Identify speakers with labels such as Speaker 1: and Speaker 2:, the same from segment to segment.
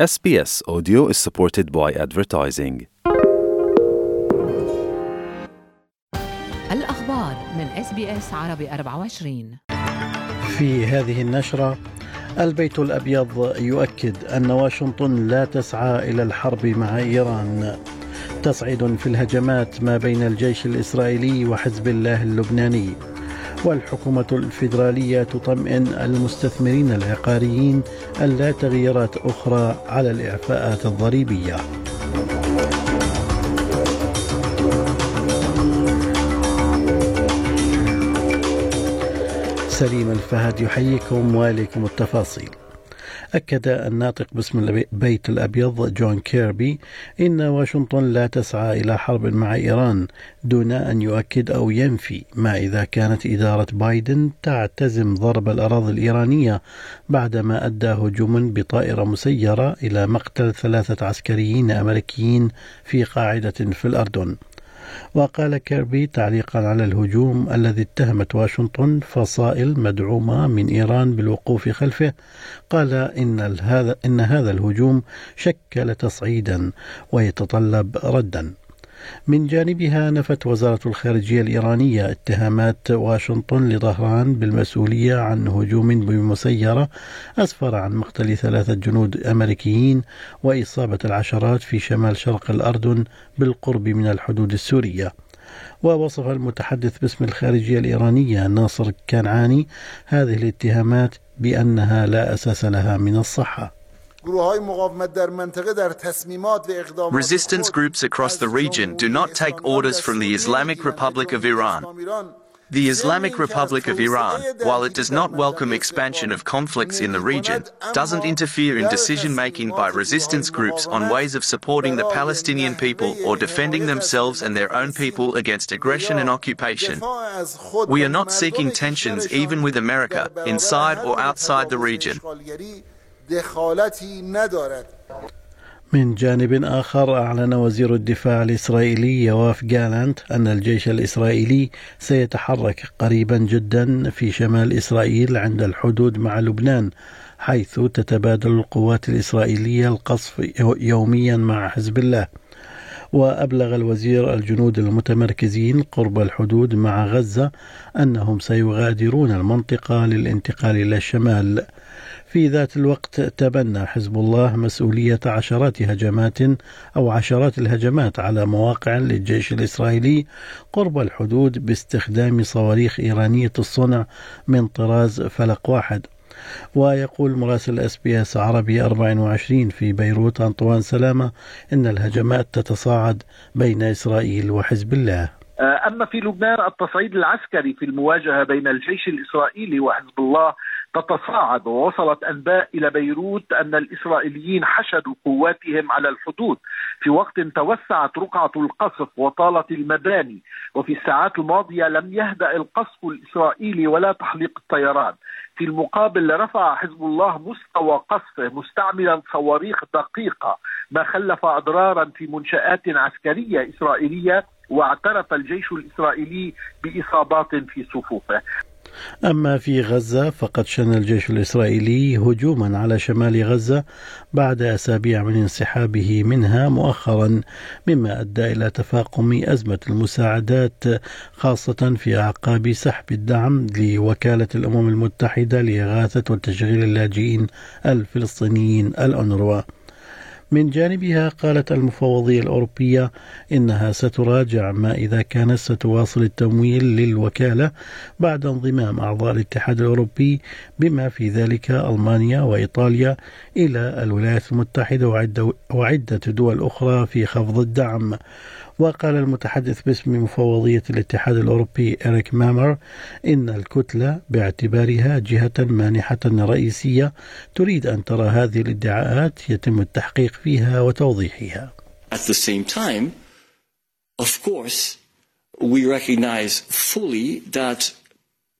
Speaker 1: SBS Audio is supported by advertising.
Speaker 2: الأخبار من اس عربي 24
Speaker 3: في هذه النشرة البيت الأبيض يؤكد أن واشنطن لا تسعى إلى الحرب مع إيران. تصعيد في الهجمات ما بين الجيش الإسرائيلي وحزب الله اللبناني. والحكومة الفيدرالية تطمئن المستثمرين العقاريين ألا تغييرات أخرى على الإعفاءات الضريبية. سليم الفهد يحييكم وإليكم التفاصيل. أكد الناطق باسم البيت الأبيض جون كيربي إن واشنطن لا تسعى إلى حرب مع إيران دون أن يؤكد أو ينفي ما إذا كانت إدارة بايدن تعتزم ضرب الأراضي الإيرانية بعدما أدى هجوم بطائرة مسيرة إلى مقتل ثلاثة عسكريين أمريكيين في قاعدة في الأردن. وقال كيربي تعليقا على الهجوم الذي اتهمت واشنطن فصائل مدعومة من إيران بالوقوف خلفه. قال إن هذا إن هذا الهجوم شكل تصعيدا ويتطلب ردا. من جانبها نفت وزارة الخارجية الإيرانية اتهامات واشنطن لطهران بالمسؤولية عن هجوم بمسيرة أسفر عن مقتل ثلاثة جنود أمريكيين وإصابة العشرات في شمال شرق الأردن بالقرب من الحدود السورية. ووصف المتحدث باسم الخارجية الإيرانية ناصر كنعاني هذه الاتهامات بأنها لا أساس لها من الصحة.
Speaker 4: Resistance groups across the region do not take orders from the Islamic Republic of Iran. The Islamic Republic of Iran, while it does not welcome expansion of conflicts in the region, doesn't interfere in decision making by resistance groups on ways of supporting the Palestinian people or defending themselves and their own people against aggression and occupation. We are not seeking tensions even with America, inside or outside the region.
Speaker 5: دخالتی ندارد.
Speaker 3: من جانب آخر أعلن وزير الدفاع الإسرائيلي يواف جالانت أن الجيش الإسرائيلي سيتحرك قريبا جدا في شمال إسرائيل عند الحدود مع لبنان حيث تتبادل القوات الإسرائيلية القصف يوميا مع حزب الله. وأبلغ الوزير الجنود المتمركزين قرب الحدود مع غزة أنهم سيغادرون المنطقة للانتقال إلى الشمال. في ذات الوقت تبنى حزب الله مسؤولية عشرات هجمات أو عشرات الهجمات على مواقع للجيش الإسرائيلي قرب الحدود باستخدام صواريخ إيرانية الصنع من طراز فلق واحد. ويقول مراسل SBS عربي 24 في بيروت أنطوان سلامة إن الهجمات تتصاعد بين إسرائيل وحزب الله.
Speaker 6: أما في لبنان التصعيد العسكري في المواجهة بين الجيش الإسرائيلي وحزب الله تتصاعد ووصلت أنباء إلى بيروت أن الإسرائيليين حشدوا قواتهم على الحدود. في وقت توسعت رقعة القصف وطالت المباني وفي الساعات الماضية لم يهدأ القصف الإسرائيلي ولا تحليق الطيران. في المقابل رفع حزب الله مستوى قصفه مستعملا صواريخ دقيقة ما خلف أضرارا في منشآت عسكرية إسرائيلية واعترف الجيش الإسرائيلي بإصابات في صفوفه.
Speaker 3: أما في غزة فقد شن الجيش الإسرائيلي هجوما على شمال غزة بعد أسابيع من انسحابه منها مؤخرا مما أدى إلى تفاقم أزمة المساعدات خاصة في أعقاب سحب الدعم لوكالة الأمم المتحدة لإغاثة وتشغيل اللاجئين الفلسطينيين الأونروا من جانبها قالت المفوضية الأوروبية إنها ستراجع ما إذا كانت ستواصل التمويل للوكالة بعد انضمام أعضاء الاتحاد الأوروبي بما في ذلك ألمانيا وإيطاليا إلى الولايات المتحدة وعدة دول أخرى في خفض الدعم. وقال المتحدث باسم مفوضية الاتحاد الأوروبي إريك مامر إن الكتلة باعتبارها جهة مانحة رئيسية تريد أن ترى هذه الادعاءات يتم التحقيق فيها وتوضيحها.
Speaker 7: At the same time, of course, we recognize fully that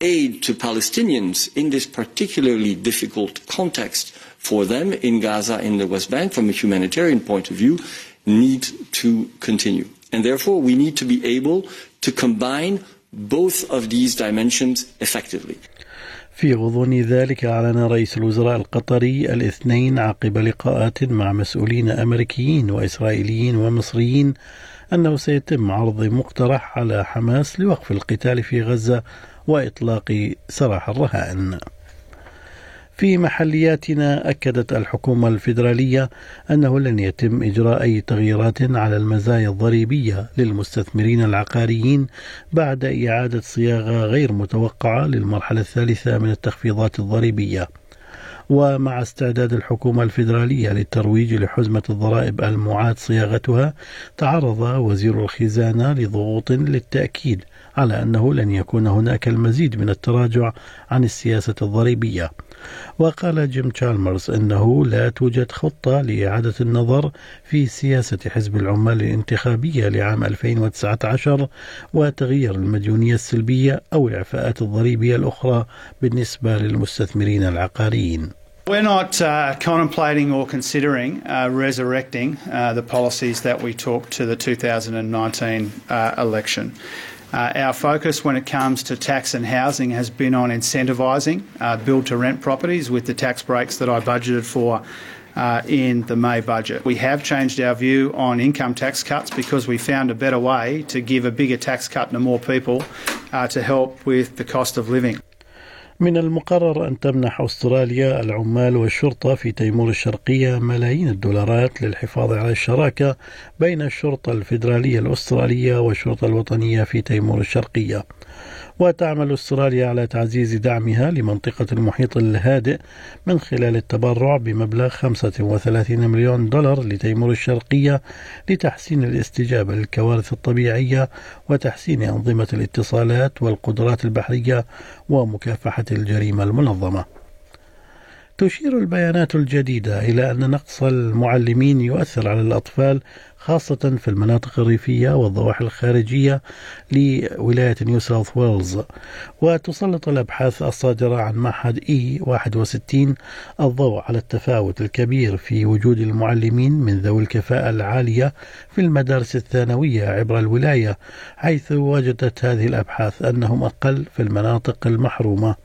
Speaker 7: aid to Palestinians in this particularly difficult context for them in Gaza, in the West Bank, from a humanitarian point of view, need to continue. And therefore, we need to be able to combine both of these dimensions effectively.
Speaker 3: في غضون ذلك أعلن رئيس الوزراء القطري الاثنين عقب لقاءات مع مسؤولين أمريكيين وإسرائيليين ومصريين أنه سيتم عرض مقترح على حماس لوقف القتال في غزة وإطلاق سراح الرهائن. في محلياتنا أكدت الحكومة الفيدرالية أنه لن يتم إجراء أي تغييرات على المزايا الضريبية للمستثمرين العقاريين بعد إعادة صياغة غير متوقعة للمرحلة الثالثة من التخفيضات الضريبية. ومع استعداد الحكومة الفيدرالية للترويج لحزمة الضرائب المعاد صياغتها تعرض وزير الخزانة لضغوط للتأكيد على أنه لن يكون هناك المزيد من التراجع عن السياسة الضريبية وقال جيم تشالمرز أنه لا توجد خطة لإعادة النظر في سياسة حزب العمال الانتخابية لعام 2019 وتغيير المديونية السلبية أو الإعفاءات الضريبية الأخرى بالنسبة للمستثمرين العقاريين
Speaker 5: We're not uh, contemplating or considering uh, resurrecting uh, the policies that we took to the 2019 uh, election. Uh, our focus when it comes to tax and housing has been on incentivising uh, build to rent properties with the tax breaks that I budgeted for uh, in the May budget. We have changed our view on income tax cuts because we found a better way to give a bigger tax cut to more people uh, to help with the cost of living.
Speaker 3: من المقرر أن تمنح أستراليا العمال والشرطة في تيمور الشرقية ملايين الدولارات للحفاظ على الشراكة بين الشرطة الفيدرالية الأسترالية والشرطة الوطنية في تيمور الشرقية. وتعمل أستراليا على تعزيز دعمها لمنطقة المحيط الهادئ من خلال التبرع بمبلغ 35 مليون دولار لتيمور الشرقية لتحسين الاستجابة للكوارث الطبيعية وتحسين أنظمة الاتصالات والقدرات البحرية ومكافحة الجريمة المنظمة. تشير البيانات الجديدة إلى أن نقص المعلمين يؤثر على الأطفال خاصة في المناطق الريفية والضواحي الخارجية لولاية نيو ساوث ويلز. وتسلط الأبحاث الصادرة عن معهد إي 61 الضوء على التفاوت الكبير في وجود المعلمين من ذوي الكفاءة العالية في المدارس الثانوية عبر الولاية حيث وجدت هذه الأبحاث أنهم أقل في المناطق المحرومة.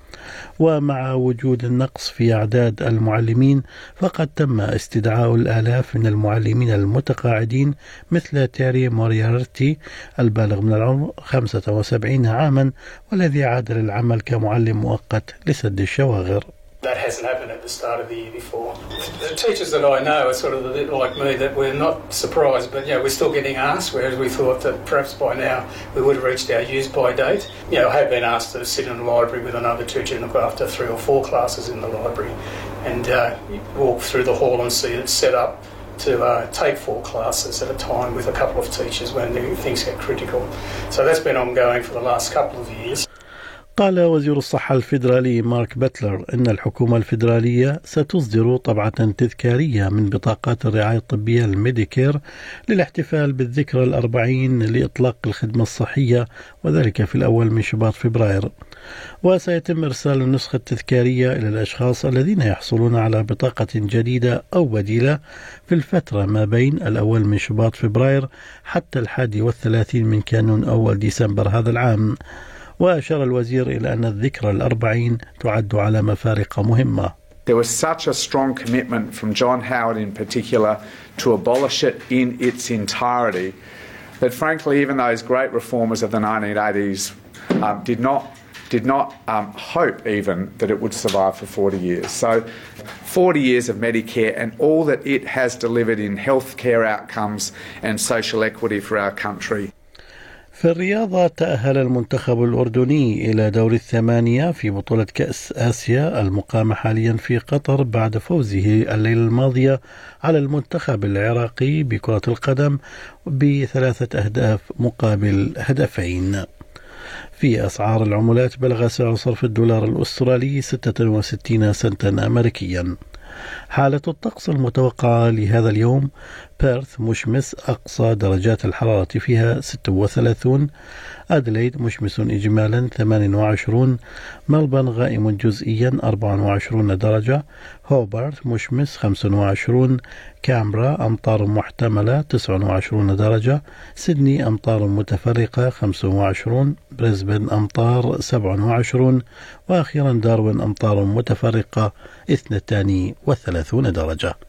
Speaker 3: ومع وجود النقص في أعداد المعلمين فقد تم استدعاء الآلاف من المعلمين المتقاعدين مثل تيري موريارتي البالغ من العمر 75 عاما والذي عاد للعمل كمعلم مؤقت لسد الشواغر
Speaker 8: That hasn't happened at the start of the year before. The teachers that I know are sort of a bit like me that we're not surprised, but you know, we're still getting asked, whereas we thought that perhaps by now we would have reached our use by date. You know, I have been asked to sit in a library with another teacher and look after three or four classes in the library and uh, walk through the hall and see it set up to uh, take four classes at a time with a couple of teachers when things get critical. So that's been ongoing for the last couple of years.
Speaker 3: قال وزير الصحة الفيدرالي مارك باتلر إن الحكومة الفيدرالية ستصدر طبعة تذكارية من بطاقات الرعاية الطبية الميديكير للاحتفال بالذكرى الأربعين لإطلاق الخدمة الصحية وذلك في الأول من شباط فبراير وسيتم إرسال النسخة التذكارية إلى الأشخاص الذين يحصلون على بطاقة جديدة أو بديلة في الفترة ما بين الأول من شباط فبراير حتى الحادي والثلاثين من كانون أول ديسمبر هذا العام. وأشار الوزير إلى أن الذكرى الأربعين تعد على مفارق مهمة.
Speaker 9: There was such a strong commitment from John Howard in particular to abolish it in its entirety that frankly even those great reformers of the 1980s um, did not did not um, hope even that it would survive for 40 years. So 40 years of Medicare and all that it has delivered in healthcare outcomes and social equity for our country.
Speaker 3: في الرياضة تأهل المنتخب الأردني إلى دور الثمانية في بطولة كأس آسيا المقامة حاليا في قطر بعد فوزه الليلة الماضية على المنتخب العراقي بكرة القدم بثلاثة أهداف مقابل هدفين. في أسعار العملات بلغ سعر صرف الدولار الأسترالي 66 سنتا أمريكيا. حالة الطقس المتوقعة لهذا اليوم بيرث مشمس أقصى درجات الحرارة فيها 36 أدليد مشمس إجمالا 28 ملبن غائم جزئيا 24 درجة هوبارت مشمس 25 كامبرا أمطار محتملة 29 درجة سيدني أمطار متفرقة 25 بريسبن أمطار 27 وأخيرا داروين أمطار متفرقة 32 درجة.